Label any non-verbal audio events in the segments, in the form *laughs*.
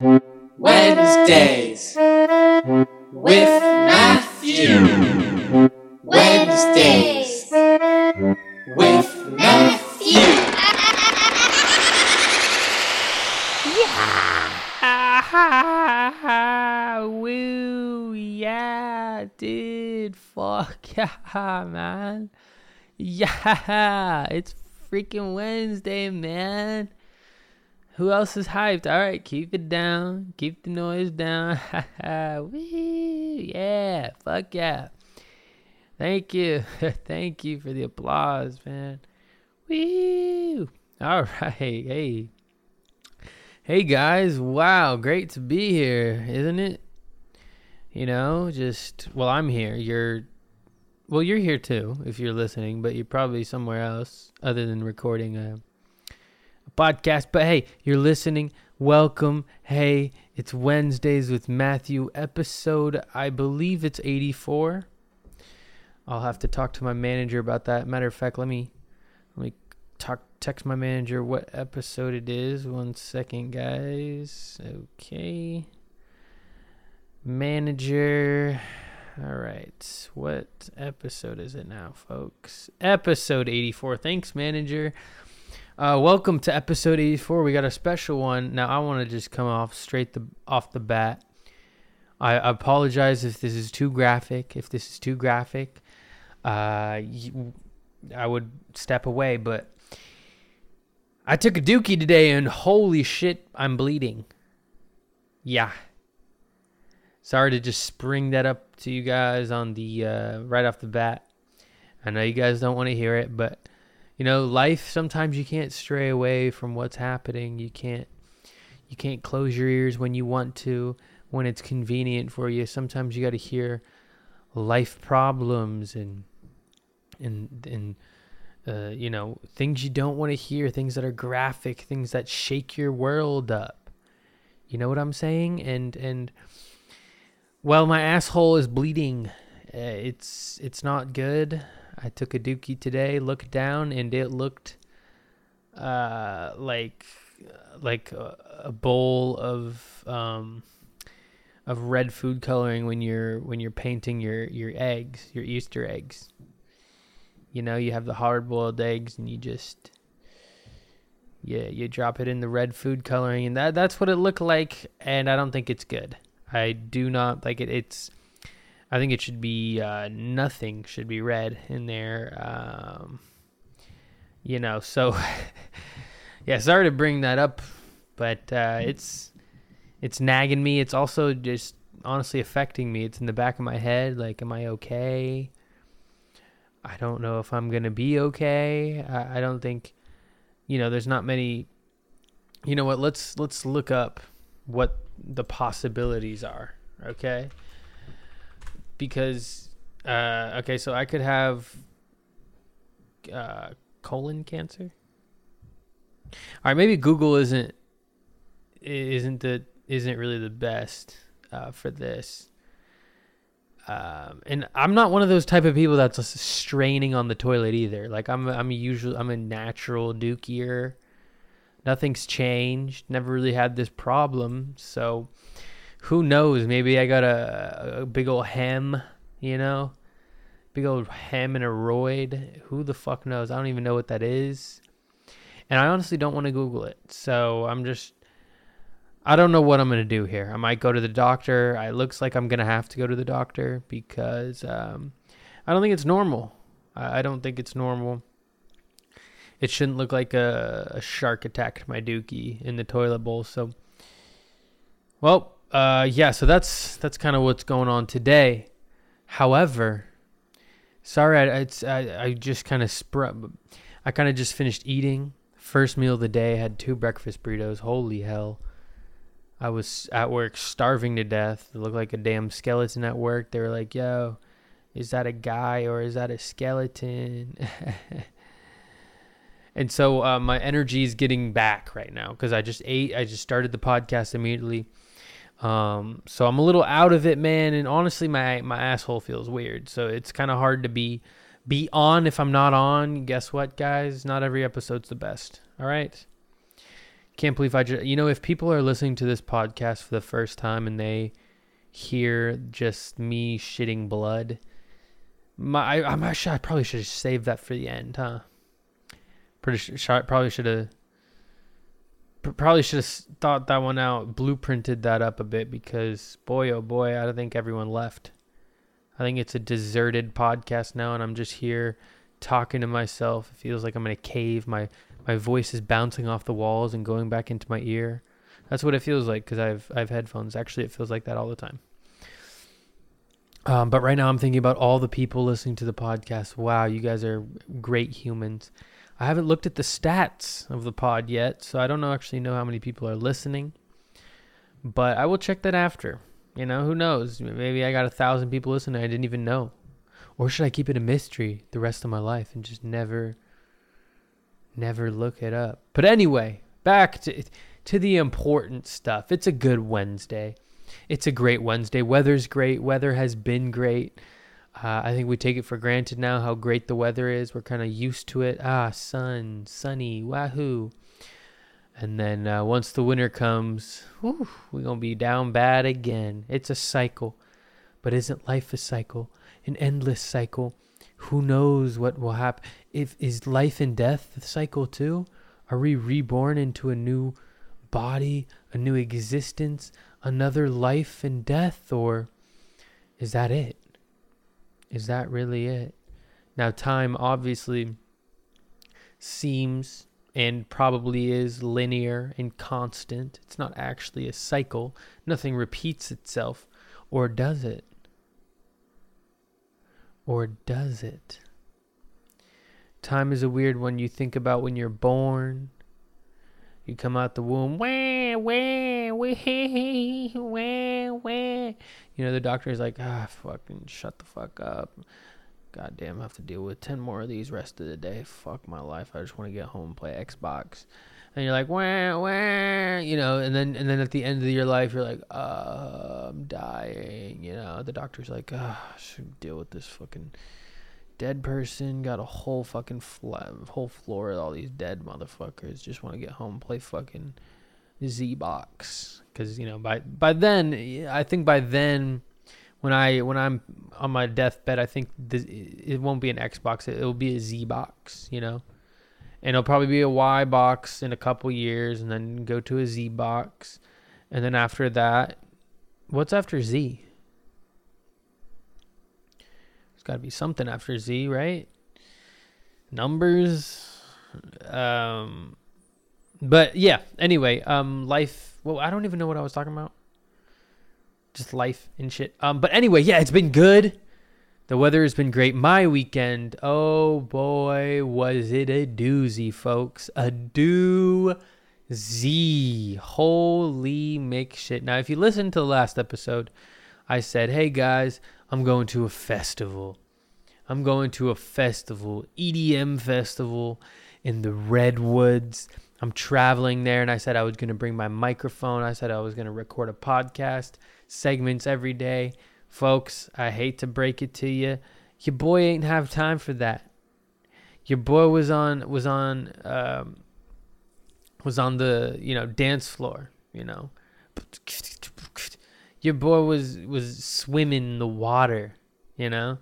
Wednesdays with Matthew. Wednesdays with Matthew. Yeah, Ah ha ha. woo, yeah, dude, fuck *laughs* yeah, man. Yeah, it's freaking Wednesday, man. Who else is hyped? All right, keep it down. Keep the noise down. *laughs* Woo, yeah, fuck yeah. Thank you. *laughs* Thank you for the applause, man. Woo. All *laughs* right. Hey. Hey guys. Wow, great to be here, isn't it? You know, just well, I'm here. You're well, you're here too if you're listening, but you're probably somewhere else other than recording a, podcast. But hey, you're listening. Welcome. Hey, it's Wednesdays with Matthew episode. I believe it's 84. I'll have to talk to my manager about that. Matter of fact, let me let me talk text my manager what episode it is. One second, guys. Okay. Manager. All right. What episode is it now, folks? Episode 84. Thanks, manager. Uh, welcome to episode 84. We got a special one. Now, I want to just come off straight the, off the bat. I apologize if this is too graphic. If this is too graphic, uh, you, I would step away. But I took a dookie today, and holy shit, I'm bleeding. Yeah. Sorry to just spring that up to you guys on the uh, right off the bat. I know you guys don't want to hear it, but you know, life sometimes you can't stray away from what's happening. You can't you can't close your ears when you want to, when it's convenient for you. Sometimes you got to hear life problems and and and uh, you know things you don't want to hear, things that are graphic, things that shake your world up. You know what I'm saying? And and well, my asshole is bleeding. Uh, it's it's not good. I took a dookie today, looked down, and it looked uh, like like a, a bowl of um, of red food coloring when you're when you're painting your your eggs, your Easter eggs. You know, you have the hard boiled eggs, and you just yeah, you drop it in the red food coloring, and that that's what it looked like. And I don't think it's good. I do not like it. It's I think it should be uh, nothing should be red in there. Um, you know, so *laughs* yeah, sorry to bring that up, but uh, it's it's nagging me. It's also just honestly affecting me. It's in the back of my head. Like, am I okay? I don't know if I'm gonna be okay. I, I don't think, you know, there's not many. You know what? Let's let's look up what the possibilities are. Okay because uh, okay, so I could have uh, colon cancer. All right, maybe Google isn't isn't the isn't really the best uh, for this. Um, and I'm not one of those type of people that's straining on the toilet either. Like I'm, I'm usually I'm a natural dukier. Nothing's changed. Never really had this problem. So, who knows? Maybe I got a, a big old hem, you know, big old hem and a roid. Who the fuck knows? I don't even know what that is, and I honestly don't want to Google it. So I'm just, I don't know what I'm gonna do here. I might go to the doctor. It looks like I'm gonna have to go to the doctor because um, I don't think it's normal. I, I don't think it's normal. It shouldn't look like a, a shark attacked my dookie in the toilet bowl. So, well, uh, yeah, so that's that's kind of what's going on today. However, sorry, I it's I, I just kind of. I kind of just finished eating. First meal of the day. Had two breakfast burritos. Holy hell! I was at work starving to death. It looked like a damn skeleton at work. They were like, "Yo, is that a guy or is that a skeleton?" *laughs* and so uh, my energy is getting back right now because I just ate. I just started the podcast immediately. Um, so I'm a little out of it, man. And honestly, my my asshole feels weird. So it's kind of hard to be be on if I'm not on. Guess what, guys? Not every episode's the best. All right. Can't believe I just, you know, if people are listening to this podcast for the first time and they hear just me shitting blood, my, I, I'm actually, I probably should have saved that for the end, huh? Pretty sure, probably should have, probably should have thought that one out, blueprinted that up a bit because boy, oh boy, I don't think everyone left. I think it's a deserted podcast now, and I'm just here talking to myself. It feels like I'm in a cave. My my voice is bouncing off the walls and going back into my ear. That's what it feels like because I've I've headphones. Actually, it feels like that all the time. Um, but right now, I'm thinking about all the people listening to the podcast. Wow, you guys are great humans. I haven't looked at the stats of the pod yet, so I don't actually know how many people are listening. But I will check that after. You know, who knows? Maybe I got a thousand people listening I didn't even know. Or should I keep it a mystery the rest of my life and just never never look it up? But anyway, back to to the important stuff. It's a good Wednesday. It's a great Wednesday. Weather's great. Weather has been great. Uh, I think we take it for granted now how great the weather is. We're kind of used to it. Ah, sun, sunny, wahoo. And then uh, once the winter comes, whew, we're going to be down bad again. It's a cycle. But isn't life a cycle? An endless cycle? Who knows what will happen? If is life and death the cycle too? Are we reborn into a new body, a new existence, another life and death or is that it? Is that really it? Now time obviously seems and probably is linear and constant. It's not actually a cycle. Nothing repeats itself. Or does it? Or does it? Time is a weird one. You think about when you're born. You come out the womb. Wah, wah, wah, wah. You know, the doctor is like, ah, fucking shut the fuck up. God damn, I have to deal with 10 more of these rest of the day. Fuck my life. I just want to get home and play Xbox. And you're like, wah, wah, you know, and then and then at the end of your life, you're like, uh, I'm dying, you know. The doctor's like, ah, I should deal with this fucking dead person. Got a whole fucking whole floor of all these dead motherfuckers. Just want to get home, play fucking Z box, because you know by by then, I think by then when I when I'm on my deathbed, I think this, it won't be an Xbox. It, will be a Z box, you know, and it'll probably be a Y box in a couple years, and then go to a Z box, and then after that, what's after Z? There's got to be something after Z, right? Numbers, um, but yeah. Anyway, um, life. Well, I don't even know what I was talking about just life and shit. Um, but anyway, yeah, it's been good. The weather has been great. My weekend, oh boy, was it a doozy, folks. A doozy. Holy make shit. Now, if you listen to the last episode, I said, hey guys, I'm going to a festival. I'm going to a festival, EDM festival in the Redwoods. I'm traveling there, and I said I was going to bring my microphone. I said I was going to record a podcast segments every day. Folks, I hate to break it to you. Your boy ain't have time for that. Your boy was on was on um, was on the, you know, dance floor, you know. Your boy was was swimming in the water, you know.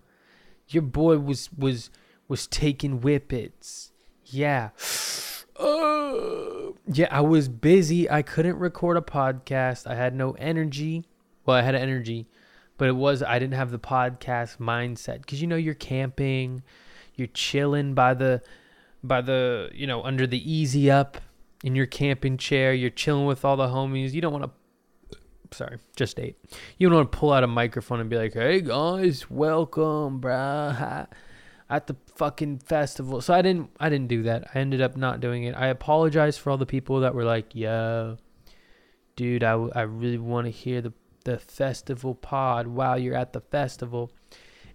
Your boy was was was taking whippets. Yeah. *gasps* Yeah, I was busy. I couldn't record a podcast. I had no energy. Well, I had energy, but it was I didn't have the podcast mindset because you know you're camping, you're chilling by the by the you know under the easy up in your camping chair. You're chilling with all the homies. You don't want to. Sorry, just ate. You don't want to pull out a microphone and be like, "Hey guys, welcome, bruh." At the fucking festival. So I didn't I didn't do that. I ended up not doing it. I apologize for all the people that were like, "Yo, dude, I, I really want to hear the the festival pod while you're at the festival.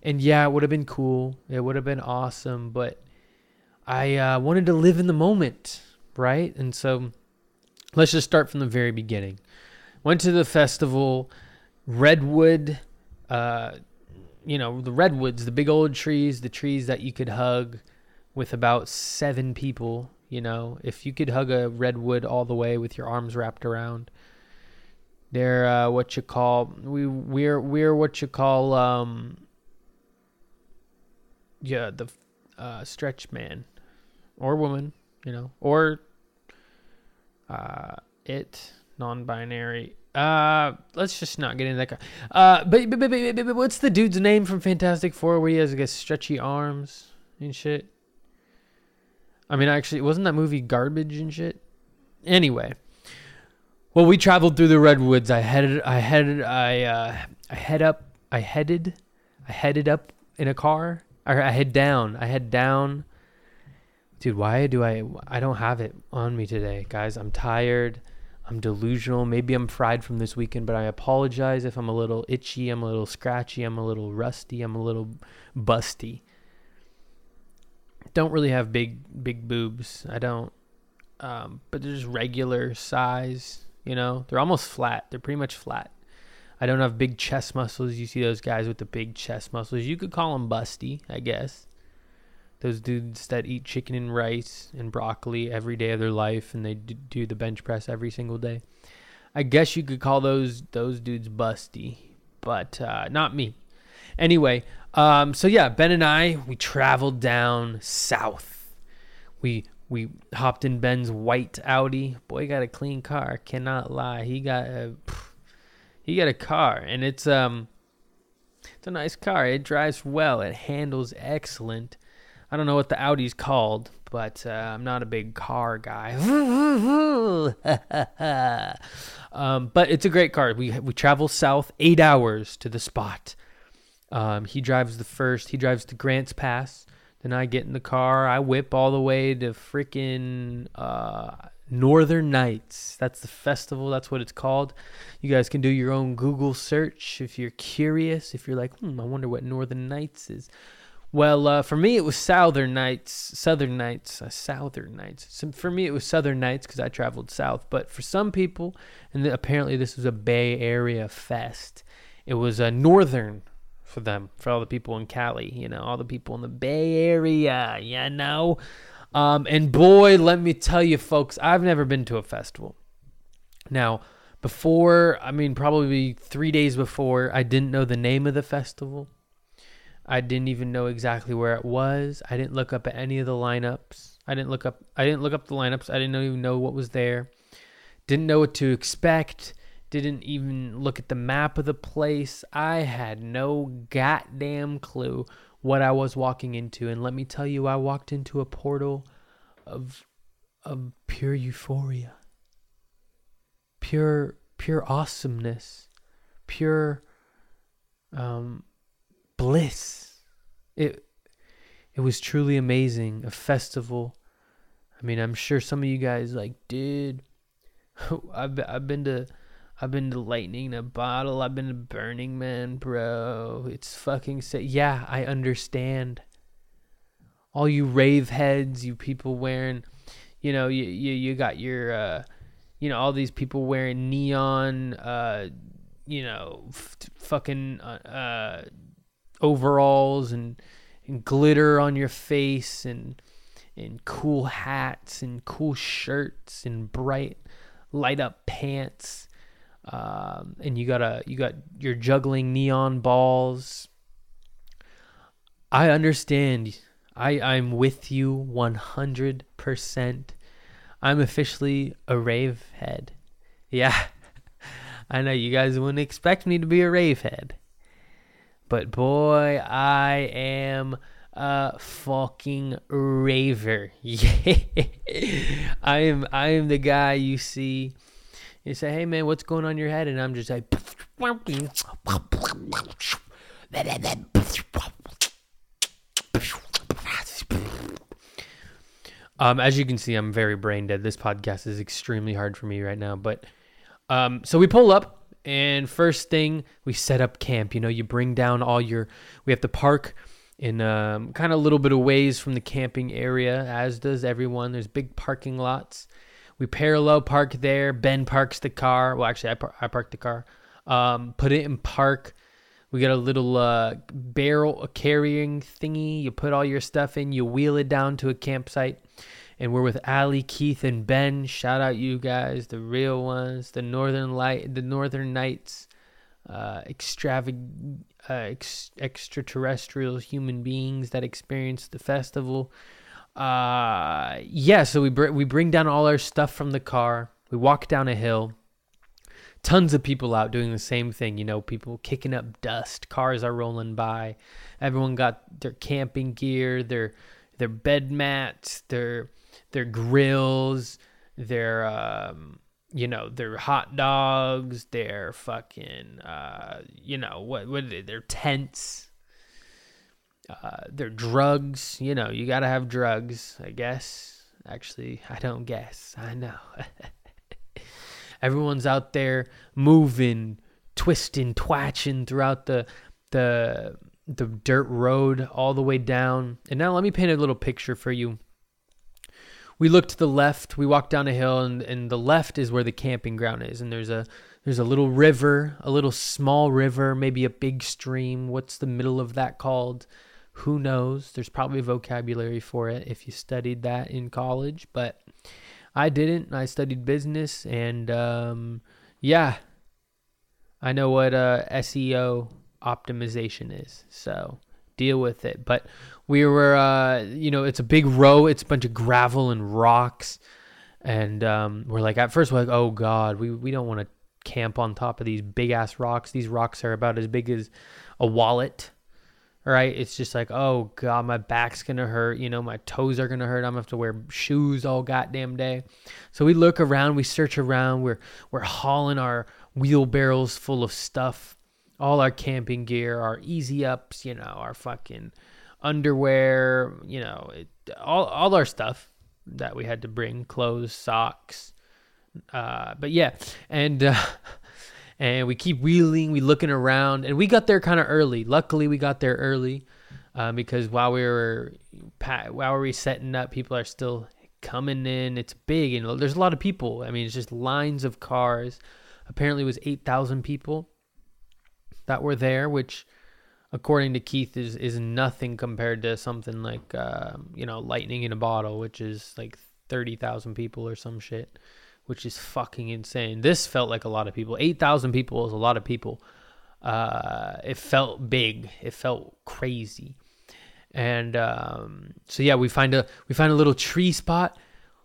And yeah, it would have been cool. It would have been awesome, but I uh, wanted to live in the moment, right? And so let's just start from the very beginning. Went to the festival, Redwood, uh, you know, the redwoods, the big old trees, the trees that you could hug with about seven people. You know, if you could hug a redwood all the way with your arms wrapped around, they're uh, what you call we we're we're what you call um yeah the uh, stretch man or woman, you know, or uh, it non-binary. Uh, let's just not get into that. Uh, but, but, but, but, what's the dude's name from Fantastic Four where he has, like stretchy arms and shit? I mean, actually, wasn't that movie garbage and shit? Anyway, well, we traveled through the redwoods. I headed, I headed, I, uh, I head up, I headed, I headed up in a car. Or I head down. I head down. Dude, why do I? I don't have it on me today, guys. I'm tired. I'm delusional. Maybe I'm fried from this weekend, but I apologize if I'm a little itchy. I'm a little scratchy. I'm a little rusty. I'm a little busty. Don't really have big big boobs. I don't. Um, but they're just regular size. You know, they're almost flat. They're pretty much flat. I don't have big chest muscles. You see those guys with the big chest muscles. You could call them busty, I guess. Those dudes that eat chicken and rice and broccoli every day of their life, and they do the bench press every single day. I guess you could call those those dudes busty, but uh, not me. Anyway, um, so yeah, Ben and I we traveled down south. We we hopped in Ben's white Audi. Boy got a clean car. Cannot lie. He got a he got a car, and it's um it's a nice car. It drives well. It handles excellent. I don't know what the Audi's called, but uh, I'm not a big car guy. *laughs* um, but it's a great car. We we travel south eight hours to the spot. Um, he drives the first. He drives to Grants Pass. Then I get in the car. I whip all the way to freaking uh, Northern Nights. That's the festival. That's what it's called. You guys can do your own Google search if you're curious. If you're like, hmm, I wonder what Northern Nights is. Well, uh, for me, it was Southern Nights, Southern Nights, uh, Southern Nights. So for me, it was Southern Nights because I traveled south. But for some people, and apparently this was a Bay Area fest, it was a Northern for them, for all the people in Cali, you know, all the people in the Bay Area, you know. Um, and boy, let me tell you, folks, I've never been to a festival. Now, before, I mean, probably three days before, I didn't know the name of the festival. I didn't even know exactly where it was. I didn't look up at any of the lineups. I didn't look up. I didn't look up the lineups. I didn't even know what was there. Didn't know what to expect. Didn't even look at the map of the place. I had no goddamn clue what I was walking into. And let me tell you, I walked into a portal of of pure euphoria. Pure pure awesomeness. Pure um bliss. It it was truly amazing. A festival. I mean, I'm sure some of you guys like, dude, *laughs* I've I've been to I've been to Lightning in a Bottle. I've been to Burning Man, bro. It's fucking sick. Yeah, I understand. All you rave heads, you people wearing, you know, you you, you got your, uh, you know, all these people wearing neon, uh, you know, f- fucking uh, overalls and, and glitter on your face and and cool hats and cool shirts and bright light up pants. Um, and you got a you got you're juggling neon balls. I understand. I i'm with you 100% i'm officially a rave head. Yeah. *laughs* I know you guys wouldn't expect me to be a rave head but boy, I am a fucking raver. *laughs* Yeah. I am I am the guy you see. You say, hey man, what's going on in your head? And I'm just like Um, as you can see, I'm very brain dead. This podcast is extremely hard for me right now. But um, so we pull up and first thing, we set up camp. You know, you bring down all your. We have to park in um, kind of a little bit of ways from the camping area, as does everyone. There's big parking lots. We parallel park there. Ben parks the car. Well, actually, I, par- I parked the car. Um, put it in park. We got a little uh, barrel carrying thingy. You put all your stuff in. You wheel it down to a campsite, and we're with Ali, Keith, and Ben. Shout out you guys, the real ones, the Northern Light, the Northern Knights, uh, extravag- uh, ex- extraterrestrial human beings that experience the festival. Uh, yeah, so we br- we bring down all our stuff from the car. We walk down a hill. Tons of people out doing the same thing. You know, people kicking up dust. Cars are rolling by. Everyone got their camping gear, their their bed mats, their their grills, their um, you know, their hot dogs, their fucking uh, you know, what what they? Their tents, uh, their drugs. You know, you gotta have drugs, I guess. Actually, *laughs* I don't guess. I know. *laughs* Everyone's out there moving, twisting, twatching throughout the the the dirt road all the way down. And now let me paint a little picture for you. We look to the left, we walk down a hill and, and the left is where the camping ground is and there's a there's a little river, a little small river, maybe a big stream. What's the middle of that called? Who knows? There's probably vocabulary for it if you studied that in college, but I didn't. I studied business and um, yeah, I know what uh, SEO optimization is. So deal with it. But we were, uh, you know, it's a big row. It's a bunch of gravel and rocks. And um, we're like, at first, we're like, oh God, we, we don't want to camp on top of these big ass rocks. These rocks are about as big as a wallet. Right? It's just like, oh God, my back's to hurt. You know, my toes are to hurt. I'm to have to wear shoes all goddamn day. So we look around, we search around. We're, we're hauling our wheelbarrows full of stuff all our camping gear, our easy ups, you know, our fucking underwear, you know, it, all all our stuff that we had to bring, clothes, socks. Uh, but yeah, and uh, *laughs* and we keep wheeling, we looking around, and we got there kind of early. Luckily, we got there early uh, because while we were while we were setting up, people are still coming in. It's big, and there's a lot of people. I mean, it's just lines of cars. Apparently, it was eight thousand people that were there, which according to Keith is is nothing compared to something like uh, you know lightning in a bottle, which is like thirty thousand people or some shit, which is fucking insane. This felt like a lot of people. Eight thousand people is a lot of people. Uh, it felt big. It felt crazy. And um, so yeah, we find a we find a little tree spot.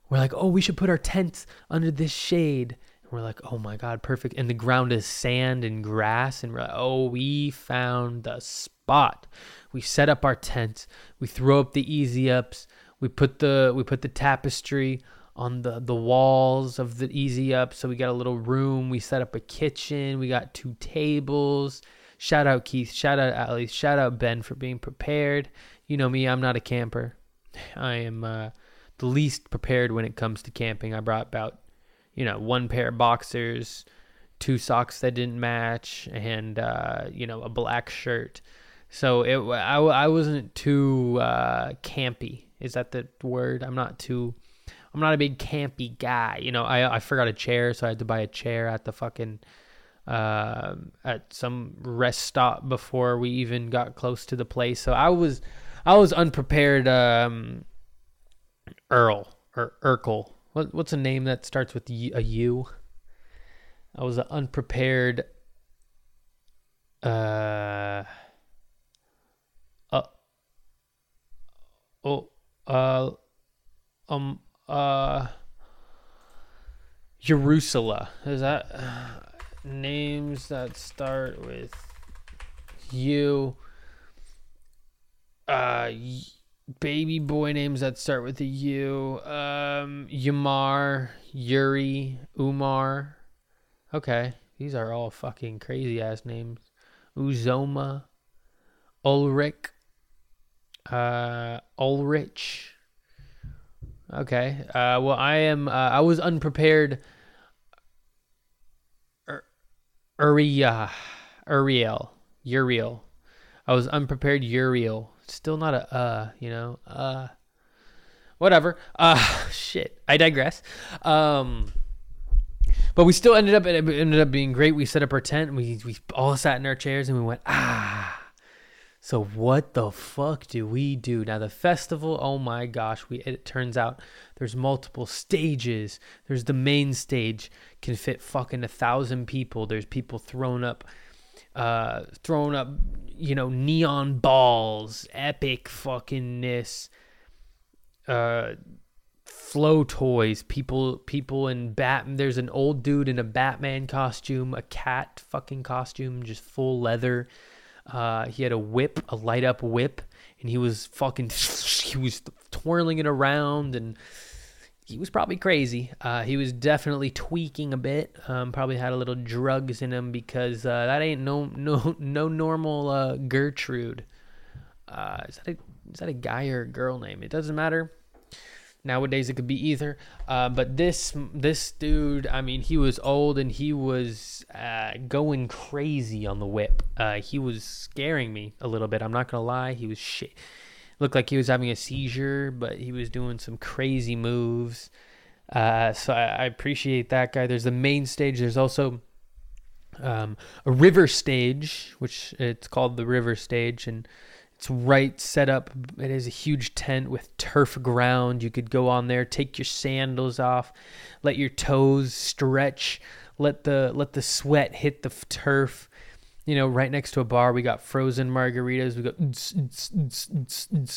We're like, oh, we should put our tents under this shade we're like, oh my God, perfect. And the ground is sand and grass. And we're like, oh, we found the spot. We set up our tent. We throw up the easy ups. We put the we put the tapestry on the the walls of the easy up. So we got a little room. We set up a kitchen. We got two tables. Shout out Keith. Shout out Ali. Shout out Ben for being prepared. You know me. I'm not a camper. *sighs* I am uh, the least prepared when it comes to camping. I brought about you know, one pair of boxers, two socks that didn't match, and uh, you know, a black shirt. So it, I, I wasn't too uh, campy. Is that the word? I'm not too. I'm not a big campy guy. You know, I I forgot a chair, so I had to buy a chair at the fucking uh, at some rest stop before we even got close to the place. So I was I was unprepared. Um, Earl or Urkel what what's a name that starts with a U? I was unprepared. Uh. Uh. Oh. Uh. Um. Uh. Jerusalem. Is that uh, names that start with U? Uh. Y- baby boy names that start with a U. Um, Yamar, Yuri, Umar. Okay, these are all fucking crazy ass names. Uzoma, Ulrich, uh, Ulrich. Okay. Uh, well, I am. Uh, I was unprepared. Ur- Uriah, Uriel, Uriel. I was unprepared. Uriel still not a uh, you know, uh, whatever. Uh, *laughs* shit. I digress. Um, but we still ended up it ended up being great. We set up our tent. We we all sat in our chairs and we went ah. So what the fuck do we do now? The festival, oh my gosh! We it turns out there's multiple stages. There's the main stage can fit fucking a thousand people. There's people thrown up, uh, throwing up, you know, neon balls, epic fuckingness. Uh, flow toys, people people in bat there's an old dude in a Batman costume, a cat fucking costume, just full leather. Uh, he had a whip, a light up whip, and he was fucking *laughs* he was twirling it around and he was probably crazy. Uh, he was definitely tweaking a bit. Um, probably had a little drugs in him because uh, that ain't no *laughs* no no normal uh, Gertrude. Uh, is that a is that a guy or a girl name? It doesn't matter. Nowadays it could be either. Uh, but this this dude, I mean, he was old and he was uh, going crazy on the whip. He was scaring me a little bit. I'm not gonna lie. He was shit. Looked like he was having a seizure, but he was doing some crazy moves. Uh, so I, I appreciate that guy. There's the main stage. There's also um, a river stage, which it's called the river stage, and it's right set up. It is a huge tent with turf ground. You could go on there, take your sandals off, let your toes stretch, let the let the sweat hit the f- turf. You know, right next to a bar, we got frozen margaritas. We got,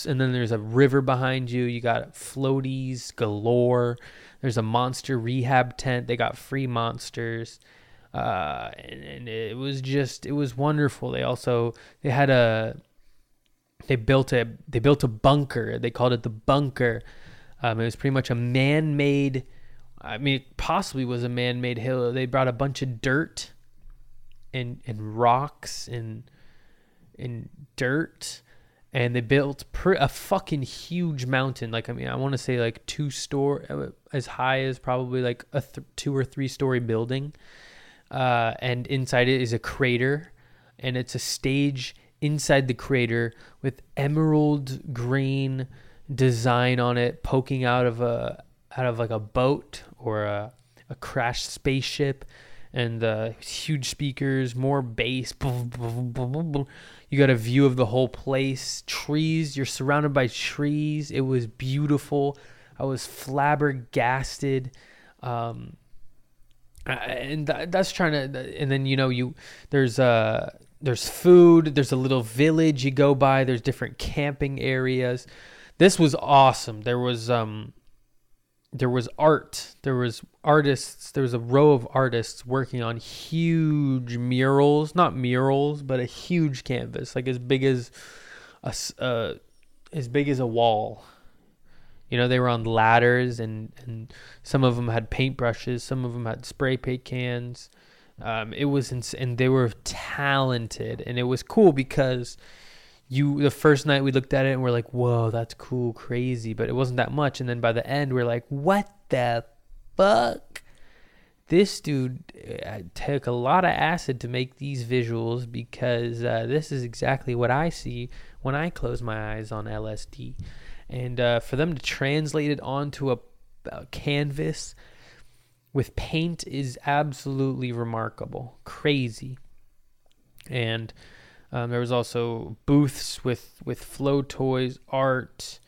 and then there's a river behind you. You got floaties galore. There's a monster rehab tent. They got free monsters. Uh, and, and it was just, it was wonderful. They also, they had a, they built a they built a bunker. They called it the bunker. Um, it was pretty much a man-made. I mean, it possibly was a man-made hill. They brought a bunch of dirt and and rocks and and dirt, and they built pr- a fucking huge mountain. Like I mean, I want to say like two store uh, as high as probably like a th- two or three story building. Uh, and inside it is a crater, and it's a stage inside the crater with emerald green design on it poking out of a out of like a boat or a, a crashed spaceship and the huge speakers more bass *laughs* you got a view of the whole place trees you're surrounded by trees it was beautiful i was flabbergasted um and that's trying to and then you know you there's uh there's food there's a little village you go by there's different camping areas. This was awesome there was um there was art there was artists there was a row of artists working on huge murals not murals but a huge canvas like as big as a uh, as big as a wall. You know they were on ladders and and some of them had paintbrushes some of them had spray paint cans. Um, it was ins- and they were talented, and it was cool because you the first night we looked at it and we're like, whoa, that's cool, crazy, but it wasn't that much. And then by the end, we're like, what the fuck? This dude uh, took a lot of acid to make these visuals because uh, this is exactly what I see when I close my eyes on LSD. And uh, for them to translate it onto a, a canvas with paint is absolutely remarkable, crazy. And um, there was also booths with with flow toys, art,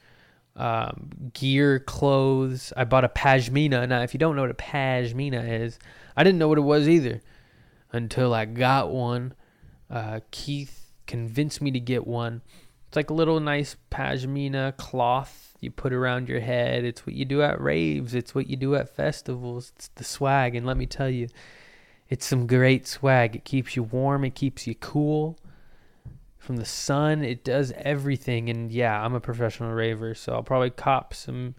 um, gear, clothes. I bought a pashmina. Now, if you don't know what a pashmina is, I didn't know what it was either until I got one. Uh, Keith convinced me to get one. It's like a little nice pashmina cloth you put around your head. It's what you do at raves. It's what you do at festivals. It's the swag. And let me tell you, it's some great swag. It keeps you warm. It keeps you cool from the sun. It does everything. And yeah, I'm a professional raver, so I'll probably cop some.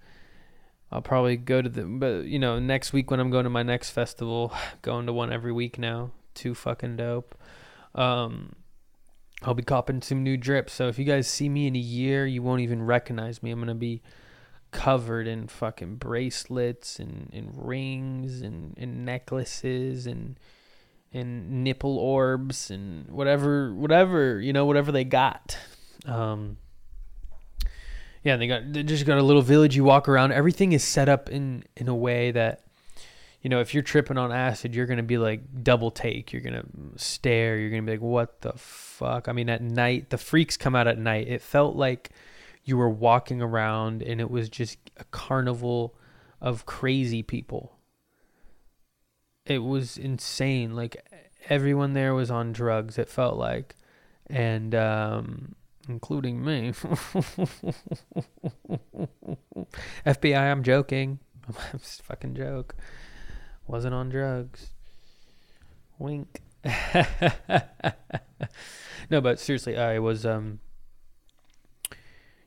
I'll probably go to the, but you know, next week when I'm going to my next festival, *sighs* going to one every week now. Too fucking dope. Um, I'll be copping some new drips. So if you guys see me in a year, you won't even recognize me. I'm gonna be covered in fucking bracelets and, and rings and, and necklaces and and nipple orbs and whatever whatever you know whatever they got um yeah they got they just got a little village you walk around everything is set up in in a way that you know, if you're tripping on acid, you're gonna be like double take. You're gonna stare. You're gonna be like, what the fuck? I mean, at night, the freaks come out at night. It felt like you were walking around and it was just a carnival of crazy people. It was insane. Like everyone there was on drugs. It felt like, and um, including me. *laughs* FBI, I'm joking. *laughs* It's a fucking joke. Wasn't on drugs. Wink. *laughs* no, but seriously, I was um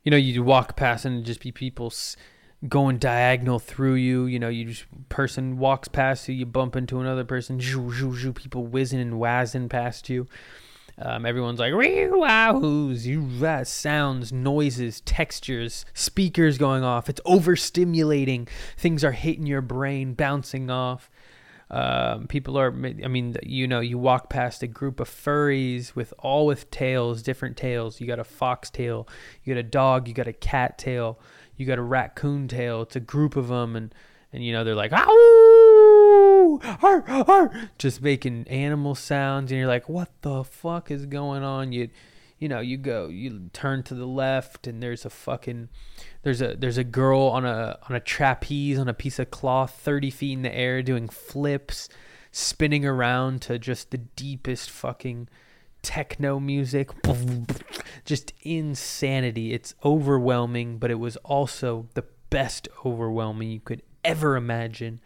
you know, you walk past and just be people s- going diagonal through you. You know, you just person walks past you, you bump into another person. Zhoo, zhoo, zhoo, people whizzing and whizzing past you. Um, everyone's like, wahoo's, you uh, sounds, noises, textures, speakers going off. It's overstimulating. Things are hitting your brain, bouncing off. Um, people are, I mean, you know, you walk past a group of furries with all with tails, different tails. You got a fox tail, you got a dog, you got a cat tail, you got a raccoon tail. It's a group of them, and and you know they're like, ow, arr, arr, just making animal sounds, and you're like, what the fuck is going on? You, you know, you go, you turn to the left, and there's a fucking there's a there's a girl on a on a trapeze on a piece of cloth 30 feet in the air doing flips spinning around to just the deepest fucking techno music just insanity it's overwhelming but it was also the best overwhelming you could ever imagine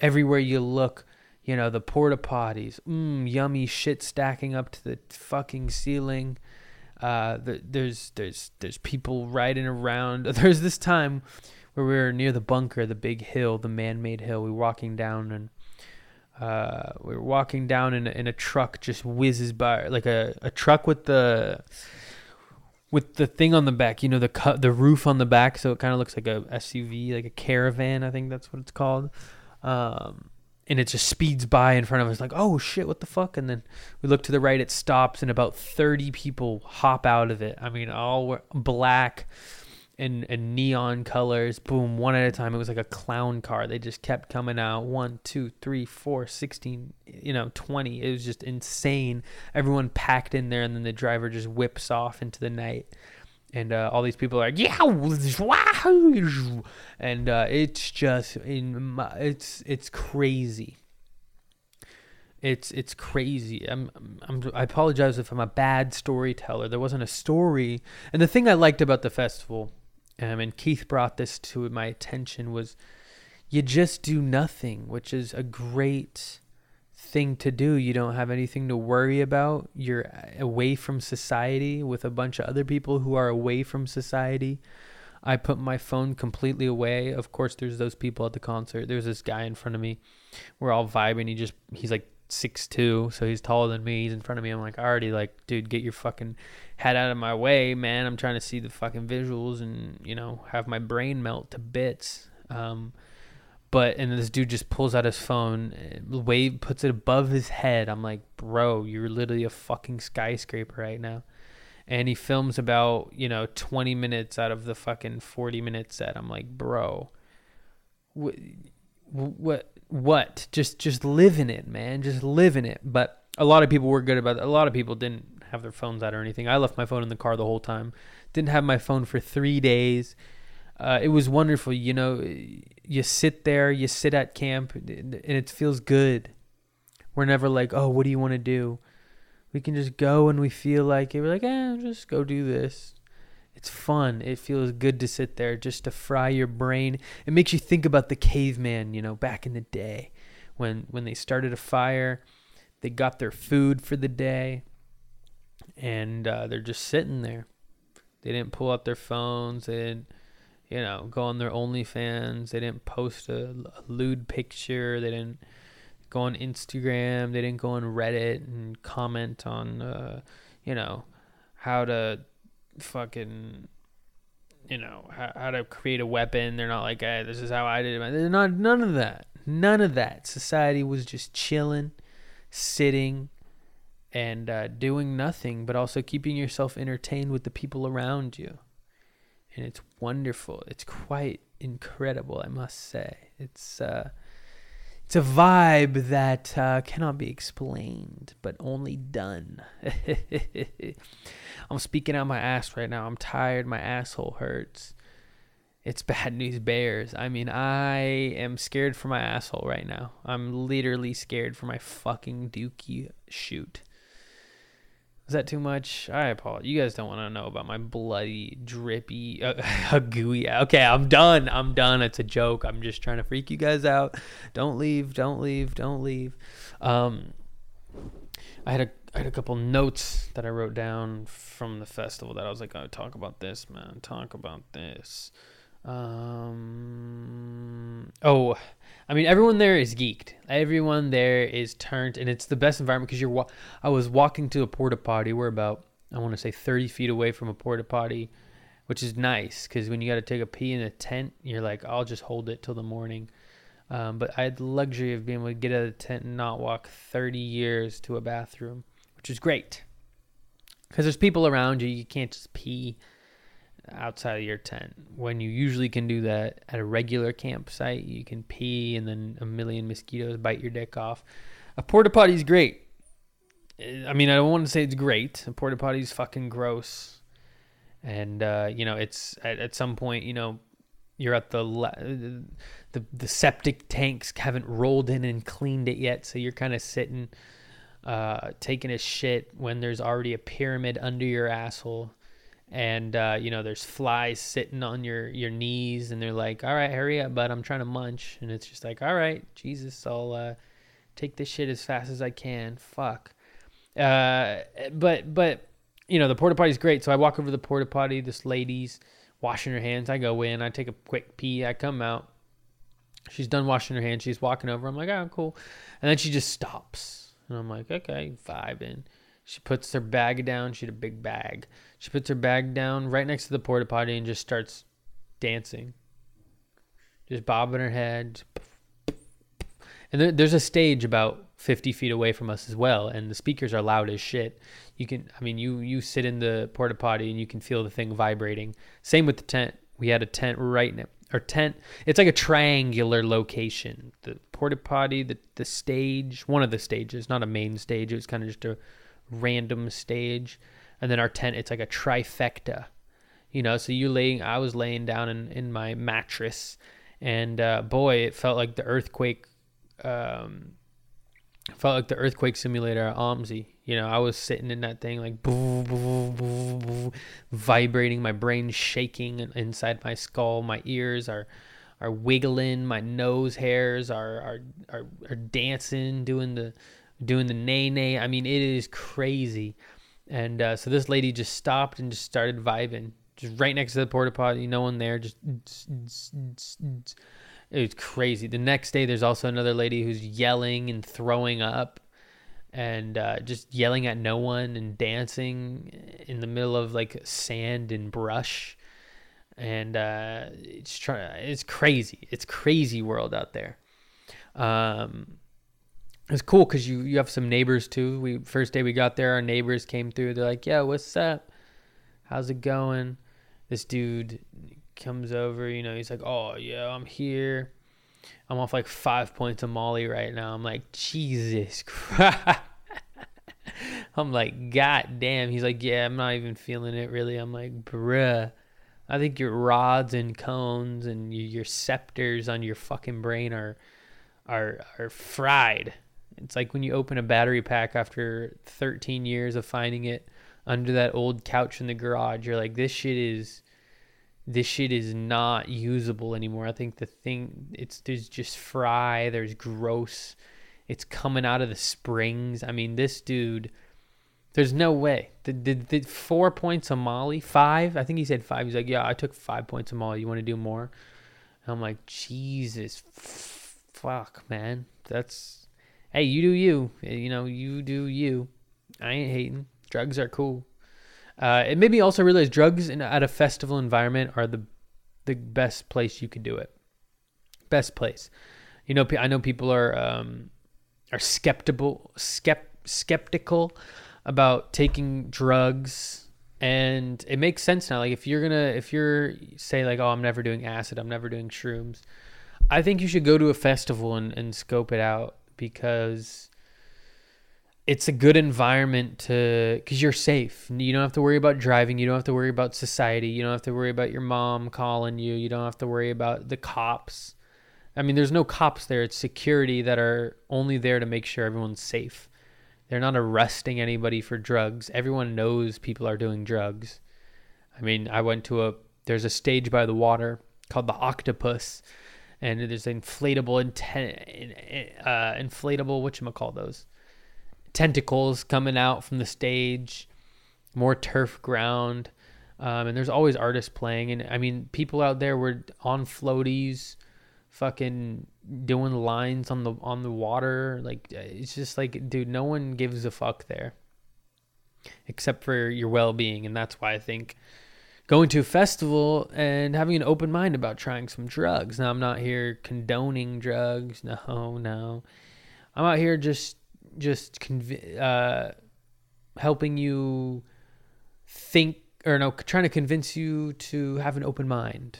everywhere you look you know the porta potties mmm, yummy shit stacking up to the fucking ceiling uh, the, there's there's there's people riding around. *laughs* There's this time where we were near the bunker, the big hill, the man-made hill. We were walking down and uh, we were walking down in a, a truck just whizzes by like a, a truck with the with the thing on the back. You know the cut the roof on the back, so it kind of looks like a SUV, like a caravan. I think that's what it's called. Um, and it just speeds by in front of us like oh shit what the fuck and then we look to the right it stops and about 30 people hop out of it i mean all black and neon colors boom one at a time. It was like a clown car. They just kept coming out. One two three four 16 you know 20 it was just insane. Everyone packed in there and then the driver just whips off into the night. And uh, all these people are like, yeah, and uh, it's just in my, it's it's crazy. It's it's crazy. I'm, I'm I apologize if I'm a bad storyteller. There wasn't a story, and the thing I liked about the festival, um, and Keith brought this to my attention was, you just do nothing, which is a great thing to do. You don't have anything to worry about. You're away from society with a bunch of other people who are away from society. I put my phone completely away. Of course, there's those people at the concert. There's this guy in front of me. We're all vibing. He just, he's like six two, so he's taller than me. He's in front of me. I'm like, already like, dude, get your fucking head out of my way, man. I'm trying to see the fucking visuals and, you know, have my brain melt to bits. Um, but and this dude just pulls out his phone, wave puts it above his head. I'm like, bro, you're literally a fucking skyscraper right now. And he films about you know 20 minutes out of the fucking 40 minute set. I'm like, bro, what, what, what? Just just live in it, man. Just live in it. But a lot of people were good about it. A lot of people didn't have their phones out or anything. I left my phone in the car the whole time. Didn't have my phone for three days. Uh, it was wonderful. You know, you sit there, you sit at camp, and it feels good. We're never like, oh, what do you want to do? We can just go and we feel like it. We're like, eh, just go do this. It's fun. It feels good to sit there just to fry your brain. It makes you think about the caveman, you know, back in the day when when they started a fire, they got their food for the day, and uh, they're just sitting there. They didn't pull out their phones. They didn't you know, go on their OnlyFans. They didn't post a, a lewd picture. They didn't go on Instagram. They didn't go on Reddit and comment on, uh, you know, how to fucking, you know, how, how to create a weapon. They're not like, hey, this is how I did it. They're not, none of that. None of that. Society was just chilling, sitting, and uh, doing nothing, but also keeping yourself entertained with the people around you and it's wonderful. It's quite incredible, I must say. It's uh, it's a vibe that uh, cannot be explained, but only done. *laughs* I'm speaking out my ass right now. I'm tired. My asshole hurts. It's bad news bears. I mean, I am scared for my asshole right now. I'm literally scared for my fucking dookie shoot. Is that too much? I apologize. You guys don't want to know about my bloody, drippy, uh, *laughs* gooey. Okay, I'm done. I'm done. It's a joke. I'm just trying to freak you guys out. Don't leave. Don't leave. Don't leave. Um, I had a I had a couple notes that I wrote down from the festival that I was like, oh, talk about this, man. Talk about this. Um, oh, I mean, everyone there is geeked. Everyone there is turned, and it's the best environment because you're. Wa- I was walking to a porta potty. We're about, I want to say, 30 feet away from a porta potty, which is nice because when you got to take a pee in a tent, you're like, I'll just hold it till the morning. Um, but I had the luxury of being able to get out of the tent and not walk 30 years to a bathroom which is great because there's people around you. You can't just pee outside of your tent when you usually can do that at a regular campsite. You can pee and then a million mosquitoes bite your dick off. A porta potty is great. I mean, I don't want to say it's great. A porta potty is fucking gross, and uh, you know, it's at, at some point, you know, you're at the the the septic tanks haven't rolled in and cleaned it yet, so you're kind of sitting uh, taking a shit when there's already a pyramid under your asshole and uh, you know there's flies sitting on your your knees and they're like all right hurry up but i'm trying to munch. And it's just like all right jesus i'll uh, take this shit as fast as i can. Fuck. Uh, but but you know the porta potty's great. So i walk over to the porta potty this lady's washing her hands. I go in i take a quick pee i come out. She's done washing her hands. She's walking over. I'm like oh cool. And then she just stops. And I'm like, okay, vibing. She puts her bag down. She had a big bag. She puts her bag down right next to the porta potty and just starts dancing, just bobbing her head. And there, there's a stage about 50 feet away from us as well, and the speakers are loud as shit. You can, I mean, you you sit in the porta potty and you can feel the thing vibrating. Same with the tent. We had a tent right now or tent. It's like a triangular location. The porta potty, the the stage, one of the stages, not a main stage. It was kind of just a random stage, and then our tent. It's like a trifecta. You know, so you laying. I was laying down in in my mattress, and uh, boy, it felt like the earthquake. Um, felt like the earthquake simulator at. You know, I was sitting in that thing like vibrating, my brain shaking inside my skull. My ears are are wiggling, my nose hairs are are are, are dancing, doing the doing the Nae Nae. I mean, it is crazy. And uh, so this lady just stopped and just started vibing, just right next to the porta potty, no one there, just. It was crazy. The next day, there's also another lady who's yelling and throwing up and uh, just yelling at no one and dancing in the middle of like sand and brush. And uh, it's try- it's crazy. It's crazy world out there. Um, it's cool because you you have some neighbors too. We first day we got there, our neighbors came through. They're like, "Yeah, what's up? How's it going?" This dude comes over, you know, he's like, "Oh yeah, I'm here. I'm off like five points of Molly right now." I'm like, "Jesus *laughs* Christ!" I'm like, "God damn." He's like, "Yeah, I'm not even feeling it really." I'm like, "Bruh." I think your rods and cones and your scepters on your fucking brain are are are fried. It's like when you open a battery pack after 13 years of finding it under that old couch in the garage. You're like, this shit is this shit is not usable anymore. I think the thing it's there's just fry, there's gross. It's coming out of the springs. I mean, this dude there's no way. Did, did, four points of Molly? Five? I think he said five. He's like, yeah, I took five points of Molly. You want to do more? I'm like, Jesus, fuck, man. That's, hey, you do you. You know, you do you. I ain't hating. Drugs are cool. Uh, it made me also realize drugs in, at a festival environment are the the best place you could do it. Best place. You know, I know people are um, are skeptical, skept, skeptical about taking drugs, and it makes sense now. Like if you're gonna, if you're say like, oh, I'm never doing acid, I'm never doing shrooms. I think you should go to a festival and, and scope it out because it's a good environment to because you're safe. You don't have to worry about driving. You don't have to worry about society. You don't have to worry about your mom calling you. You don't have to worry about the cops. I mean, there's no cops there. It's security that are only there to make sure everyone's safe. They're not arresting anybody for drugs. Everyone knows people are doing drugs. I mean, I went to a there's a stage by the water called the Octopus, and there's inflatable inten- uh, inflatable what you call those tentacles coming out from the stage, more turf ground, um, and there's always artists playing. And I mean, people out there were on floaties, fucking doing lines on the on the water. Like it's just like, dude, no one gives a fuck there, except for your well being, and that's why I think going to a festival and having an open mind about trying some drugs. Now, I'm not here condoning drugs. No, *laughs* no. I'm out here just just conv- uh, helping you think or no, trying to convince you to have an open mind.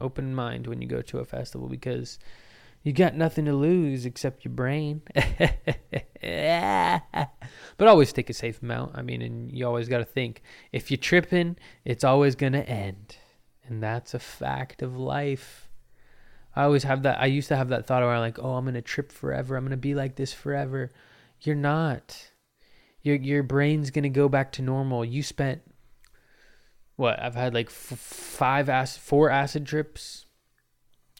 Open mind when you go to a festival because you got nothing to lose except your brain. *laughs* but always take a safe amount. I mean, and you always got to think if you're tripping, it's always going to end. And that's a fact of life. I always have that. I used to have that thought I'm like, oh, I'm going to trip forever. I'm going to be like this forever. You're not. Your, your brain's going to go back to normal. You spent, what? I've had like f- five acid, four acid trips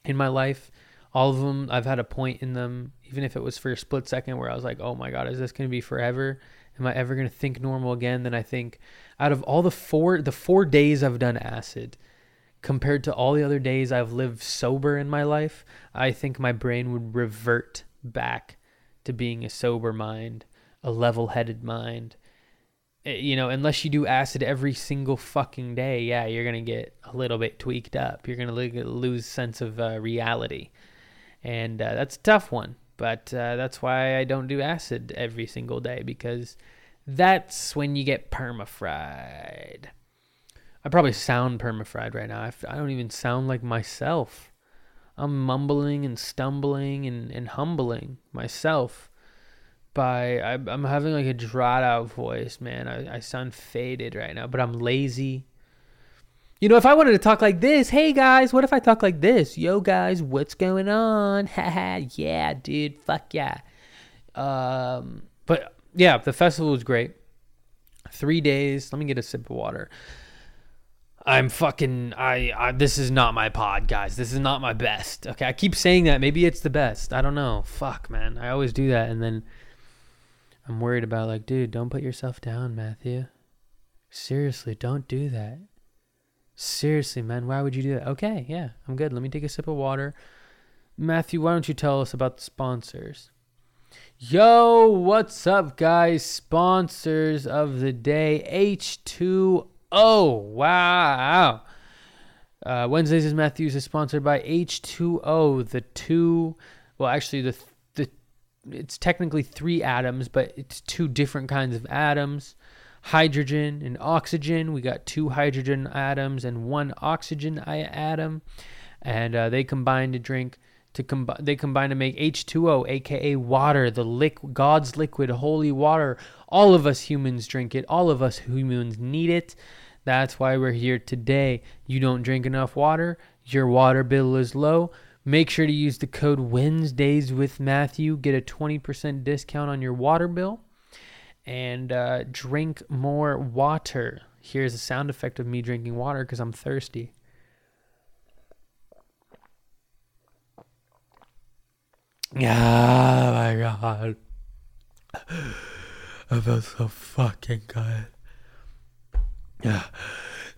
in my life all of them i've had a point in them even if it was for a split second where i was like oh my god is this going to be forever? Am i ever going to think normal again? Then i think out of all the four the four days i've done acid compared to all the other days i've lived sober in my life i think my brain would revert back to being a sober mind a level-headed mind. Eh, you know, unless you do acid every single fucking day, yeah, you're gonna get a little bit tweaked up. You're gonna lose sense of uh, reality and uh, that's a tough one. But uh, that's why I don't do acid every single day because that's when you get permafried. I probably sound permafried right now. I don't even sound like myself. I'm mumbling and stumbling and, and humbling myself by I, am having like a drawed out voice, man. I, I sound faded right now, but I'm lazy. You know, if I wanted to talk like this, hey guys, what if I talk like this? Yo guys, what's going on? *laughs* Haha, yeah, dude, fuck yeah. Um, but yeah, the festival was great. Three days. Let me get a sip of water. I'm fucking I, I this is not my pod, guys. This is not my best. Okay, I keep saying that. Maybe it's the best. I don't know. Fuck, man. I always do that and then I'm worried about like, dude, don't put yourself down, Matthew. Seriously, don't do that. Seriously, man, why would you do that? Okay, yeah, I'm good. Let me take a sip of water. Matthew, why don't you tell us about the sponsors? Yo, what's up, guys? Sponsors of the day H2O. Wow. Uh, Wednesdays is Matthews is sponsored by H2O. The two, well, actually, the the it's technically three atoms, but it's two different kinds of atoms hydrogen and oxygen. We got two hydrogen atoms and one oxygen atom, and uh, they combine to drink to combine. They combine to make H2O, aka water, the liquid, God's liquid, holy water. All of us humans drink it. All of us humans need it. That's why we're here today. You don't drink enough water. Your water bill is low. Make sure to use the code Wednesdays with Matthew. Get a 20% discount on your water bill and uh, drink more water. Here's a sound effect of me drinking water because I'm thirsty. Oh my god. *sighs* I felt so fucking good. Yeah,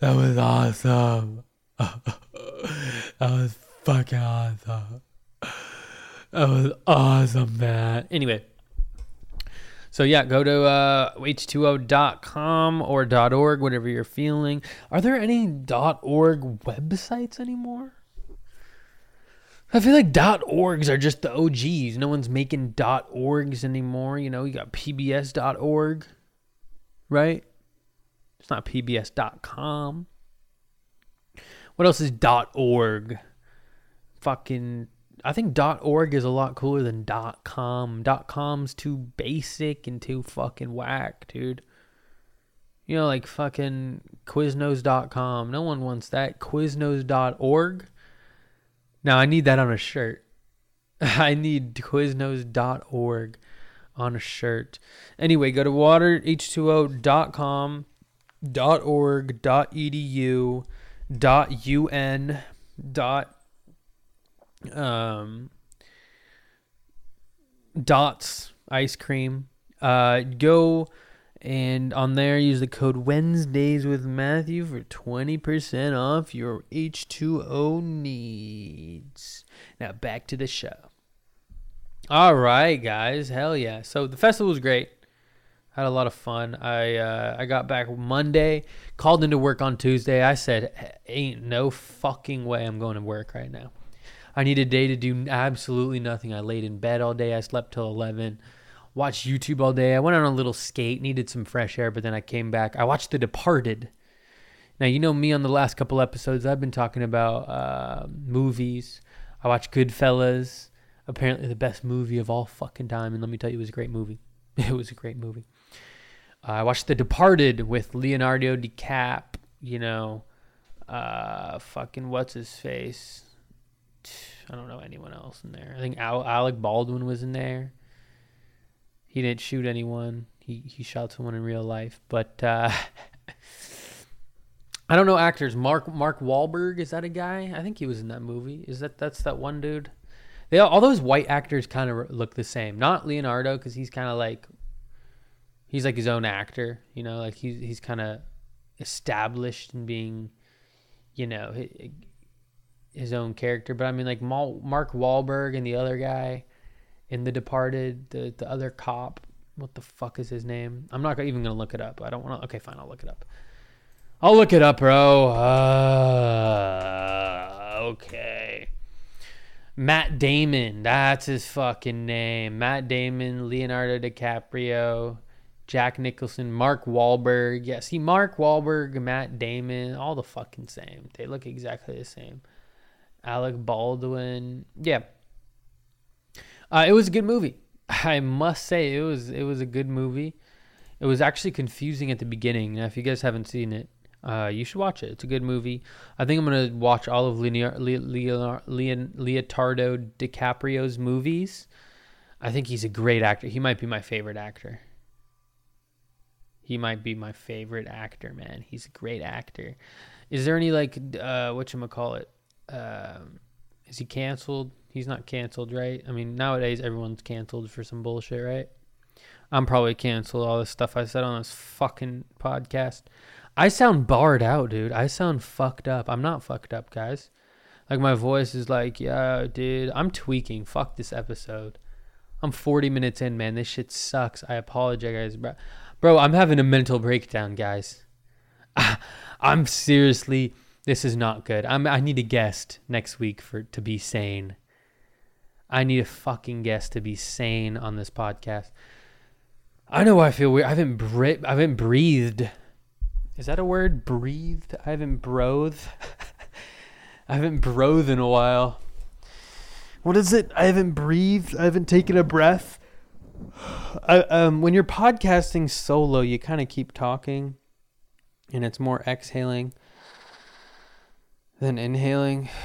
that was awesome. *laughs* that was fucking awesome. That was awesome, man. Anyway. So yeah, go to uh, h2o.com or .org, whatever you're feeling. Are there any .org websites anymore? I feel like .orgs are just the OGs. No one's making .orgs anymore. You know, you got PBS.org, right? It's not PBS.com. What else is .org? Fucking I think .org is a lot cooler than .com. .com's too basic and too fucking whack, dude. You know, like fucking Quiznos.com. No one wants that. Quiznos.org. Now I need that on a shirt. *laughs* I need Quiznos.org on a shirt. Anyway, go to waterh2o.com, .org, .edu, .un, um dots ice cream. Uh go and on there use the code wednesdays with matthew for 20% off your h2o needs. Now back to the show. All right guys. Hell yeah. So the festival was great. Had a lot of fun. I uh, i got back monday called into work on tuesday. I said ain't no fucking way i'm going to work right now I need a day to do absolutely nothing. I laid in bed all day. I slept till 11. Watched YouTube all day. I went on a little skate, needed some fresh air, but then I came back. I watched The Departed. Now, you know me on the last couple episodes, I've been talking about uh, movies. I watched Goodfellas, apparently the best movie of all fucking time. And let me tell you, it was a great movie. *laughs* It was a great movie. Uh, I watched The Departed with Leonardo DiCap, you know, uh, fucking what's his face? I don't know anyone else in there. I think Al- Alec Baldwin was in there. He didn't shoot anyone. He he shot someone in real life, but uh, *laughs* I don't know actors. Mark Mark Wahlberg is that a guy? I think he was in that movie. Is that that's that one dude? They all, all those white actors kind of look the same. Not Leonardo because he's kind of like he's like his own actor. You know, like he's he's kind of established in being, you know, his own character. But I mean, like Mark Wahlberg and the other guy in The Departed, the the other cop. What the fuck is his name? I'm not even gonna look it up. I don't want to. Okay, fine. I'll look it up. I'll look it up, bro. Uh, okay. Matt Damon. That's his fucking name. Matt Damon, Leonardo DiCaprio, Jack Nicholson, Mark Wahlberg. Yeah, see, Mark Wahlberg, Matt Damon, all the fucking same. They look exactly the same. Alec Baldwin. Yeah. Uh, it was a good movie. *sighs* I must say it was it was a good movie. It was actually confusing at the beginning. Now, if you guys haven't seen it, uh, you should watch it. It's a good movie. I think I'm gonna watch all of Leonardo, Leonardo DiCaprio's movies. I think he's a great actor. He might be my favorite actor. He might be my favorite actor, man. He's a great actor. Is there any like uh what you call it? Um, is he canceled? He's not canceled, right? I mean, nowadays everyone's canceled for some bullshit, right? I'm probably canceled. All this stuff I said on this fucking podcast. I sound barred out, dude. I sound fucked up. I'm not fucked up, guys. Like my voice is like, yeah, dude. I'm tweaking. Fuck this episode. I'm 40 minutes in, man. This shit sucks. I apologize, bro. Bro, I'm having a mental breakdown, guys. *laughs* I'm seriously this is not good. I'm, I need a guest next week for to be sane. I need a fucking guest to be sane on this podcast. I know I feel weird. I haven't bre- I haven't breathed. Is that a word? Breathed? I haven't brothed. *laughs* I haven't brothed in a while. What is it? I haven't breathed. I haven't taken a breath. I, um, when you're podcasting solo, you kind of keep talking, and it's more exhaling. Then inhaling. *sighs*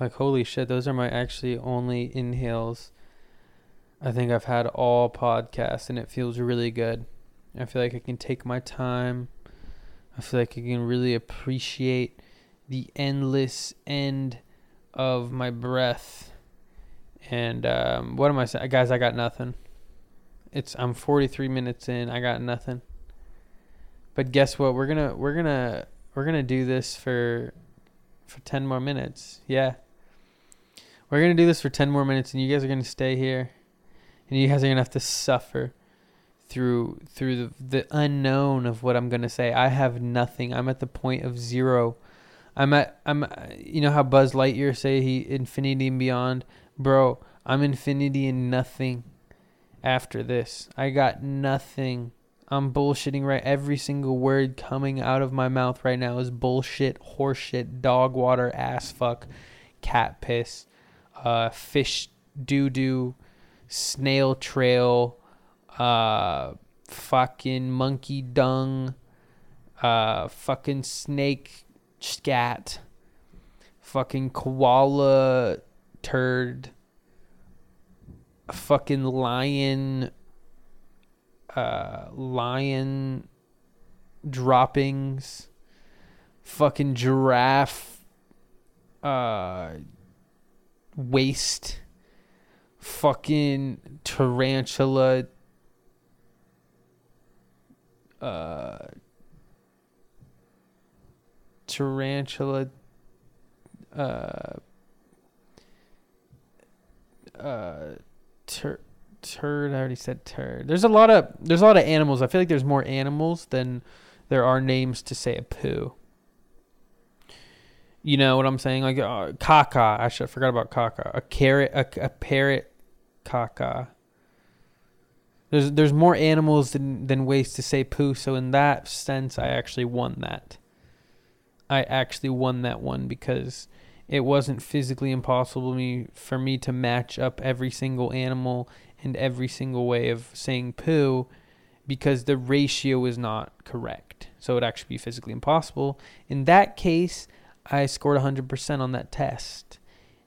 Like, holy shit, those are my actually only inhales I think I've had all podcasts, and it feels really good. I feel like I can take my time. I feel like I can really appreciate the endless end of my breath. And um, what am I saying, guys? I got nothing. It's I'm 43 minutes in. I got nothing. But guess what? We're gonna we're gonna we're gonna do this for for 10 more minutes. Yeah. We're gonna do this for 10 more minutes, and you guys are gonna stay here, and you guys are gonna have to suffer through through the, the unknown of what I'm gonna say. I have nothing. I'm at the point of zero. I'm at I'm you know how Buzz Lightyear say he infinity and beyond, bro. I'm infinity and nothing after this. I got nothing I'm bullshitting right. Every single word coming out of my mouth right now is bullshit, horseshit, dog water, ass fuck, cat piss, uh, fish doo doo, snail trail, uh, fucking monkey dung, uh, fucking snake scat, fucking koala turd, fucking lion uh, lion droppings, fucking giraffe uh, waste, fucking tarantula. Uh, tarantula uh uh tur- turd. I already said turd. There's a lot of there's a lot of animals. I feel like there's more animals than there are names to say a poo. You know what I'm saying? Like uh, caca. Actually, I forgot about caca. A carrot. A, a parrot. Caca. There's there's more animals than than ways to say poo. So in that sense, I actually won that. I actually won that one because it wasn't physically impossible me for me to match up every single animal and every single way of saying poo because the ratio is not correct. So it would actually be physically impossible. In that case, I scored 100% on that test.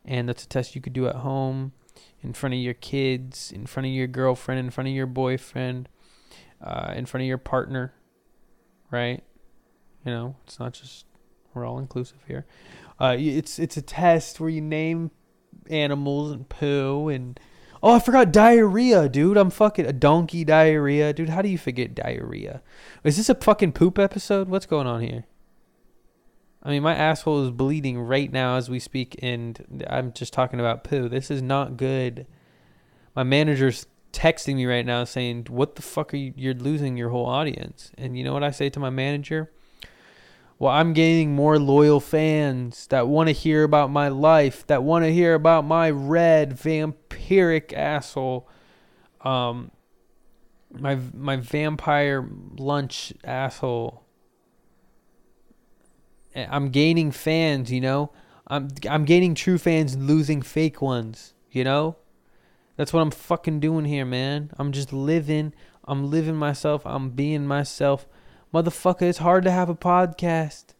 And that's a test you could do at home, in front of your kids, in front of your girlfriend, in front of your boyfriend, uh, in front of your partner, right? You know, it's not just, we're all inclusive here. Uh, it's, it's a test where you name animals and poo and Oh, I forgot diarrhea, dude. I'm fucking a donkey diarrhea, dude. How do you forget diarrhea? Is this a fucking poop episode? What's going on here? I mean, my asshole is bleeding right now as we speak, and I'm just talking about poo. This is not good. My manager's texting me right now saying, "What the fuck are you? You're losing your whole audience." And you know what I say to my manager? Well, I'm gaining more loyal fans that want to hear about my life, that want to hear about my red vampiric asshole, um, my my vampire lunch asshole. I'm gaining fans, you know. I'm I'm gaining true fans, and losing fake ones, you know. That's what I'm fucking doing here, man. I'm just living. I'm living myself. I'm being myself. Motherfucker, it's hard to have a podcast.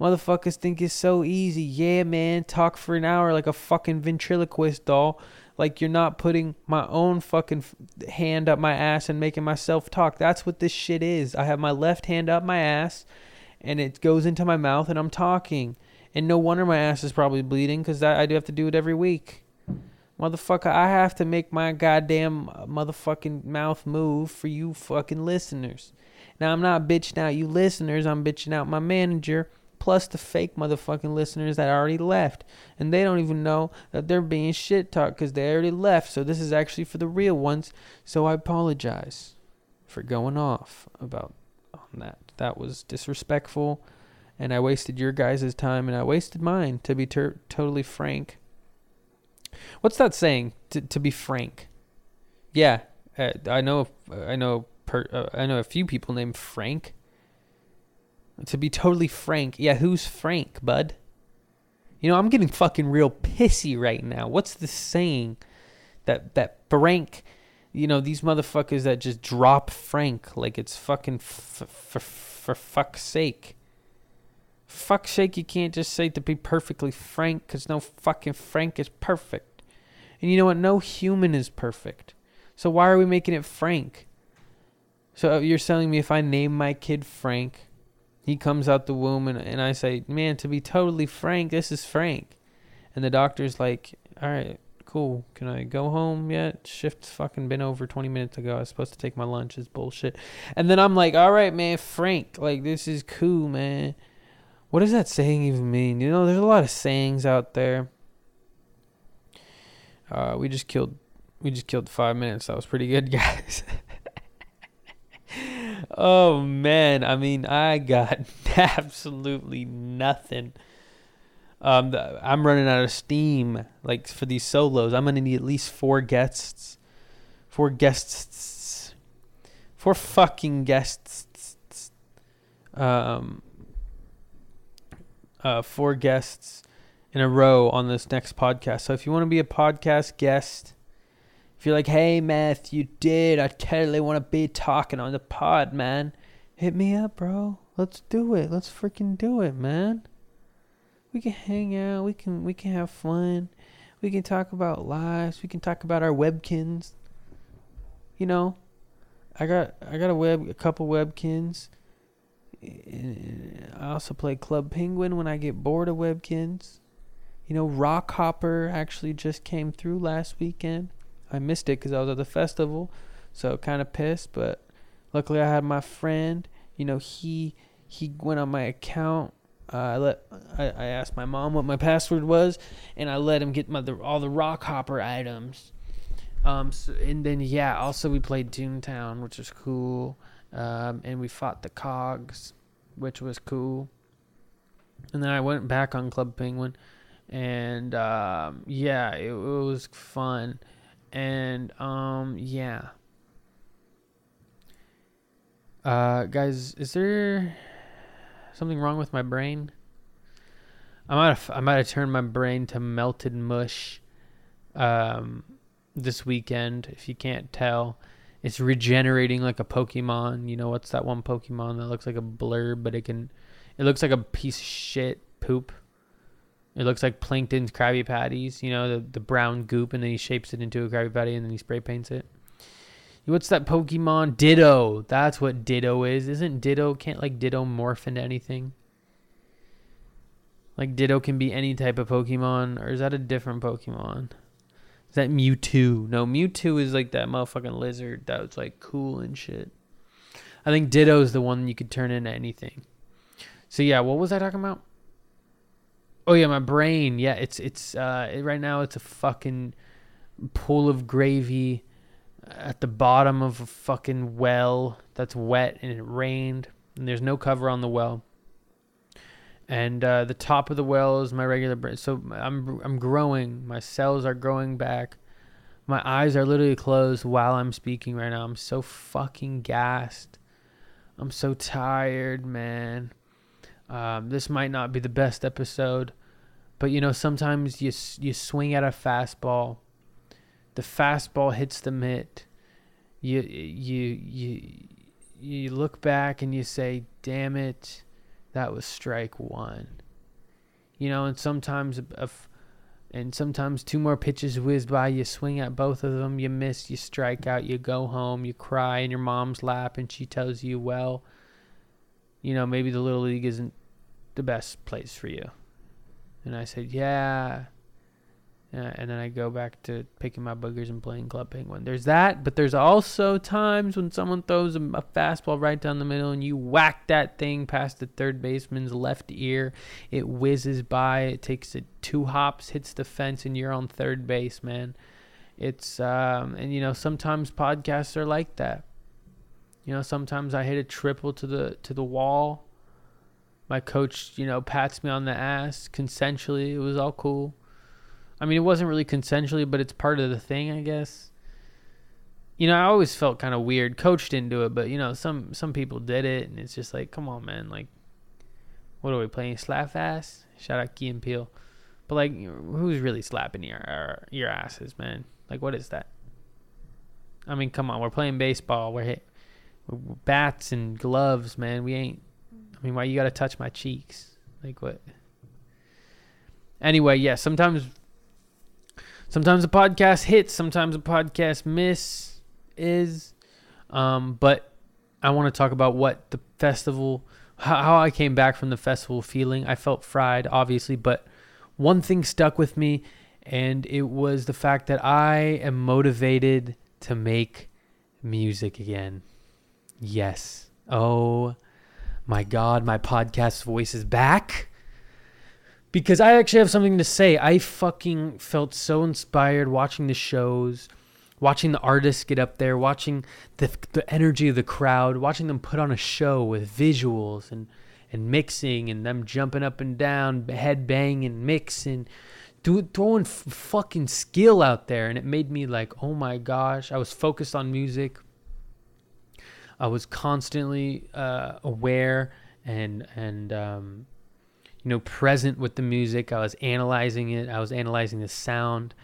Motherfuckers think it's so easy. Yeah, man, talk for an hour like a fucking ventriloquist doll. Like you're not putting my own fucking hand up my ass and making myself talk. That's what this shit is. I have my left hand up my ass and it goes into my mouth and I'm talking. And no wonder my ass is probably bleeding because I do have to do it every week. Motherfucker, I have to make my goddamn uh, motherfucking mouth move for you fucking listeners. Now I'm not bitching out you listeners, I'm bitching out my manager, plus the fake motherfucking listeners that already left. And they don't even know that they're being shit talked because they already left. So this is actually for the real ones. So I apologize for going off about on that. That was disrespectful and I wasted your guys' time and I wasted mine to be ter- totally frank. What's that saying? To to be frank. Yeah, uh, I know I know per, uh, I know a few people named Frank. To be totally frank, yeah, who's Frank, bud? You know, I'm getting fucking real pissy right now. What's the saying that that Frank, you know, these motherfuckers that just drop Frank like it's fucking f- f- for fuck's sake. Fuck's sake, you can't just say to be perfectly frank because no fucking Frank is perfect. And you know what? No human is perfect. So why are we making it Frank? So you're telling me if I name my kid Frank, he comes out the womb and, and I say, man, to be totally frank, this is Frank. And the doctor's like, all right, cool. Can I go home yet? Shift's fucking been over 20 minutes ago. I was supposed to take my lunch. It's bullshit. And then I'm like, all right, man, Frank, like, this is cool, man. What does that saying even mean? You know, there's a lot of sayings out there. Uh, we just killed, we just killed five minutes. That was pretty good, *laughs* guys oh man, I mean, I got *laughs* absolutely nothing. Um, I'm running out of steam. Like for these solos, I'm gonna need at least four guests, four guests, four fucking guests. Um, uh, four guests in a row on this next podcast. So if you want to be a podcast guest, you're like, hey, Meth, you did, I totally want to be talking on the pod, man. Hit me up, bro. Let's do it. Let's freaking do it, man. We can hang out. We can we can have fun. We can talk about lives. We can talk about our Webkinz. You know, I got I got a web a couple Webkinz. I also play Club Penguin when I get bored of Webkinz. You know, Rockhopper actually just came through last weekend. I missed it because I was at the festival, so kind of pissed. But luckily, I had my friend. You know, he he went on my account. Uh, I let I, I asked my mom what my password was, and I let him get my the, all the Rockhopper items. Um, so, and then yeah, also we played Toontown, which was cool. Um, and we fought the Cogs, which was cool. And then I went back on Club Penguin, and um, yeah, it, it was fun. And um, yeah. Uh, guys, is there something wrong with my brain? I might have I might have turned my brain to melted mush. Um, this weekend. If you can't tell, it's regenerating like a Pokemon. You know what's that one Pokemon that looks like a blur, but it can, it looks like a piece of shit poop. It looks like Plankton's Krabby Patties. You know the the brown goop, and then he shapes it into a Krabby Patty, and then he spray paints it. What's that Pokemon? Ditto. That's what Ditto is. Isn't Ditto can't like Ditto morph into anything? Like Ditto can be any type of Pokemon, or is that a different Pokemon? Is that Mewtwo? No, Mewtwo is like that motherfucking lizard that was like cool and shit. I think Ditto is the one you could turn into anything. So yeah, what was I talking about? Oh yeah, my brain. Yeah, it's it's uh right now it's a fucking pool of gravy at the bottom of a fucking well that's wet and it rained and there's no cover on the well and uh, the top of the well is my regular brain. So I'm I'm growing. My cells are growing back. My eyes are literally closed while I'm speaking right now. I'm so fucking gassed. I'm so tired, man. Um, this might not be the best episode, but you know sometimes you you swing at a fastball. The fastball hits the mitt. You you you you look back and you say, "Damn it." that was strike one. You know, and sometimes if, and sometimes two more pitches whiz by, you swing at both of them, you miss, you strike out, you go home, you cry in your mom's lap, and she tells you, well, you know, maybe the little league isn't the best place for you. And I said, yeah, uh, and then I go back to picking my boogers and playing Club Penguin. There's that, but there's also times when someone throws a, fastball right down the middle and you whack that thing past the third baseman's left ear. It whizzes by, it takes it two hops, hits the fence, and you're on third base, man. It's um, and you know sometimes podcasts are like that. You know sometimes I hit a triple to the to the wall. My coach, you know, pats me on the ass consensually. It was all cool I mean, it wasn't really consensually, but it's part of the thing, I guess. You know, I always felt kind of weird. Coach didn't do it, but you know, some some people did it, and it's just like, come on, man. Like, what are we playing? Slap ass? Shout out Key and Peele. But like, who's really slapping your er, your asses, man? Like, what is that? I mean, come on, we're playing baseball. We're hit bats and gloves, man. We ain't. I mean, why you gotta touch my cheeks? Like what? Anyway, yeah. Sometimes sometimes a podcast hits, sometimes a podcast miss is. Um, but I want to talk about what the festival, how, how I came back from the festival feeling. I felt fried, obviously, but one thing stuck with me, and it was the fact that I am motivated to make music again. Yes. Oh my God, my podcast voice is back because I actually have something to say. I fucking felt so inspired watching the shows, watching the artists get up there, watching the the energy of the crowd, watching them put on a show with visuals and and mixing and them jumping up and down, head banging, mixing, do, throwing f- fucking skill out there, and it made me like, oh my gosh, I was focused on music. I was constantly uh, aware and and um, you know present with the music. I was analyzing it. I was analyzing the sound.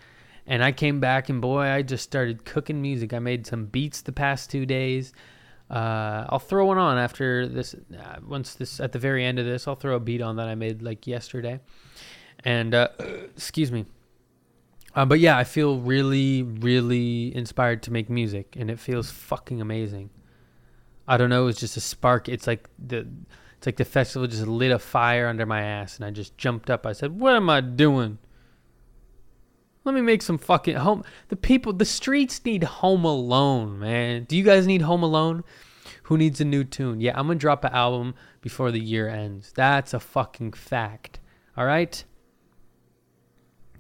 And I came back and boy, I just started cooking music. I made some beats the past two days. Uh, I'll throw one on after this. Uh, once this at the very end of this, I'll throw a beat on that I made like yesterday. And uh, *clears throat* excuse me. Uh, but yeah, I feel really, really inspired to make music, and it feels fucking amazing. I don't know. It's just a spark. It's like the, it's like the festival just lit a fire under my ass, and I just jumped up. I said, "What am I doing? Let me make some fucking home. The people, the streets need Home Alone, man. Do you guys need Home Alone? Who needs a new tune? Yeah, I'm gonna drop an album before the year ends. That's a fucking fact. All right."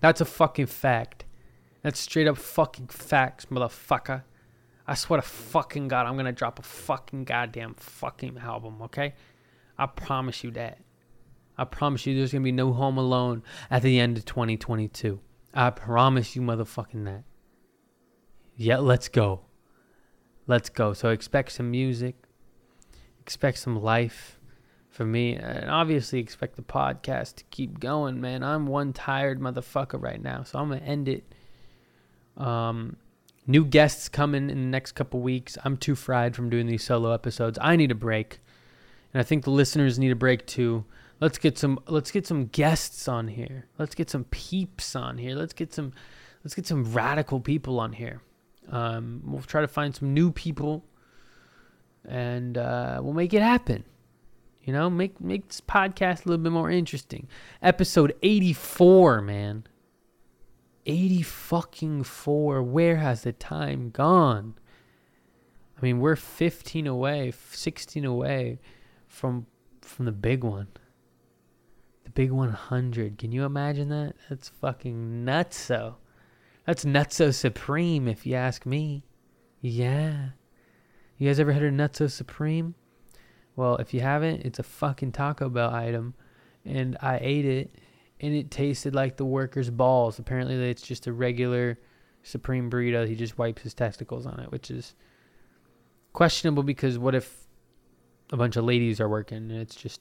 That's a fucking fact. That's straight up fucking facts, motherfucker. I swear to fucking God, I'm gonna drop a fucking goddamn fucking album, okay? I promise you that. I promise you there's gonna be no Home Alone at the end of 2022. I promise you, motherfucking that. Yeah, let's go. Let's go. So expect some music, expect some life for me, and obviously expect the podcast to keep going, man. I'm one tired motherfucker right now, so I'm gonna end it. Um, new guests coming in the next couple weeks. I'm too fried from doing these solo episodes. I need a break, and I think the listeners need a break too. Let's get some. Let's get some guests on here. Let's get some peeps on here. Let's get some. Let's get some radical people on here. Um, we'll try to find some new people, and uh, we'll make it happen. You know, make make this podcast a little bit more interesting. Episode 84, man. 80 fucking 4. Where has the time gone? I mean, we're 15 away, 16 away from from the big one. The big 100. Can you imagine that? That's fucking nutso. That's nutso supreme if you ask me. Yeah. You guys ever heard of nutso supreme? Well, if you haven't, it's a fucking Taco Bell item, and I ate it, and it tasted like the worker's balls. Apparently, it's just a regular supreme burrito. He just wipes his testicles on it, which is questionable because what if a bunch of ladies are working and it's just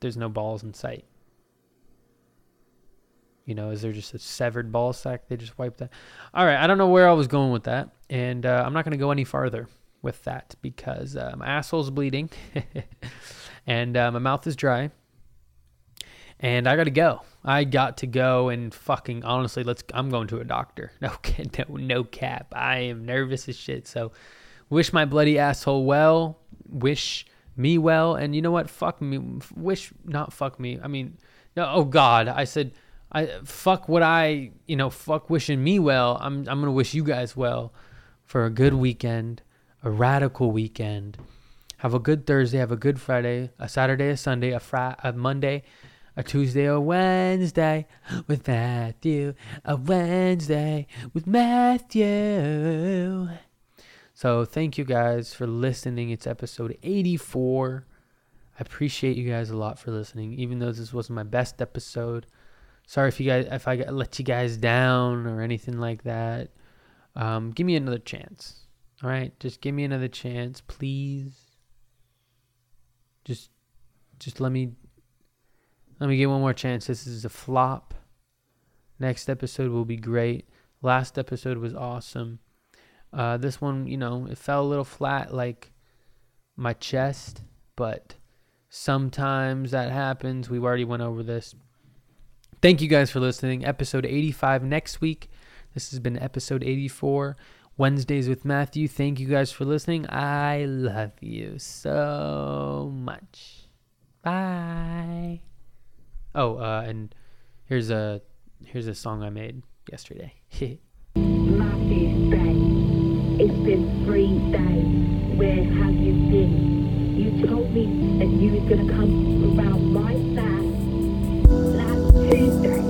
there's no balls in sight? You know, is there just a severed ball sack? They just wipe that. All right, I don't know where I was going with that, and uh, I'm not going to go any farther with that because uh, my asshole's bleeding *laughs* and uh, my mouth is dry and I got to go. I got to go and fucking honestly, let's. I'm going to a doctor. *laughs* No, no, no cap. I am nervous as shit. So, wish my bloody asshole well. Wish me well. And you know what? Fuck me. Wish not fuck me. I mean, no. Oh God, I said. I fuck what I you know fuck wishing me well. I'm I'm gonna wish you guys well for a good weekend a radical weekend. Have a good Thursday, have a good Friday, a Saturday, a Sunday, a Friday, a Monday, a Tuesday, a Wednesday with Matthew, a Wednesday with Matthew. So thank you guys for listening. It's episode 84. I appreciate you guys a lot for listening, even though this wasn't my best episode. Sorry if you guys if I let you guys down or anything like that. Um, give me another chance. All right, just give me another chance, please. Just just let me let me get one more chance. This is a flop. Next episode will be great. Last episode was awesome. Uh, this one, you know, it fell a little flat like my chest, but sometimes that happens. We already went over this. Thank you guys for listening. Episode 85 next week. This has been episode 84. Wednesdays with Matthew. Thank you guys for listening. I love you so much. Bye. Oh, uh, and here's a here's a song I made yesterday. *laughs* Day. It's been three days. Where have you been? You told me that you was gonna come around my flat last Tuesday.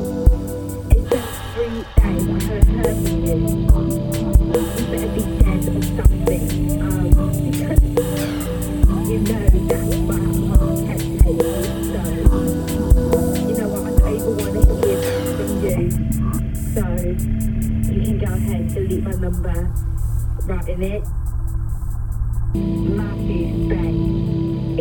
It's been three days. I heard. Number, in it. Matthew Bay.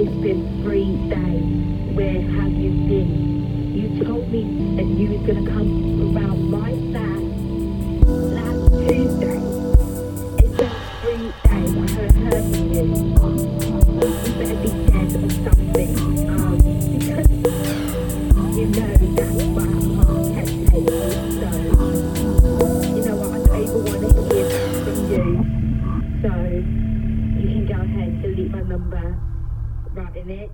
It's been three days. Where have you been? You told me that you was gonna come around my flat last Tuesday. It's been three days. I haven't heard from you. You better be dead or something. Um, because you know that's my number, right in it.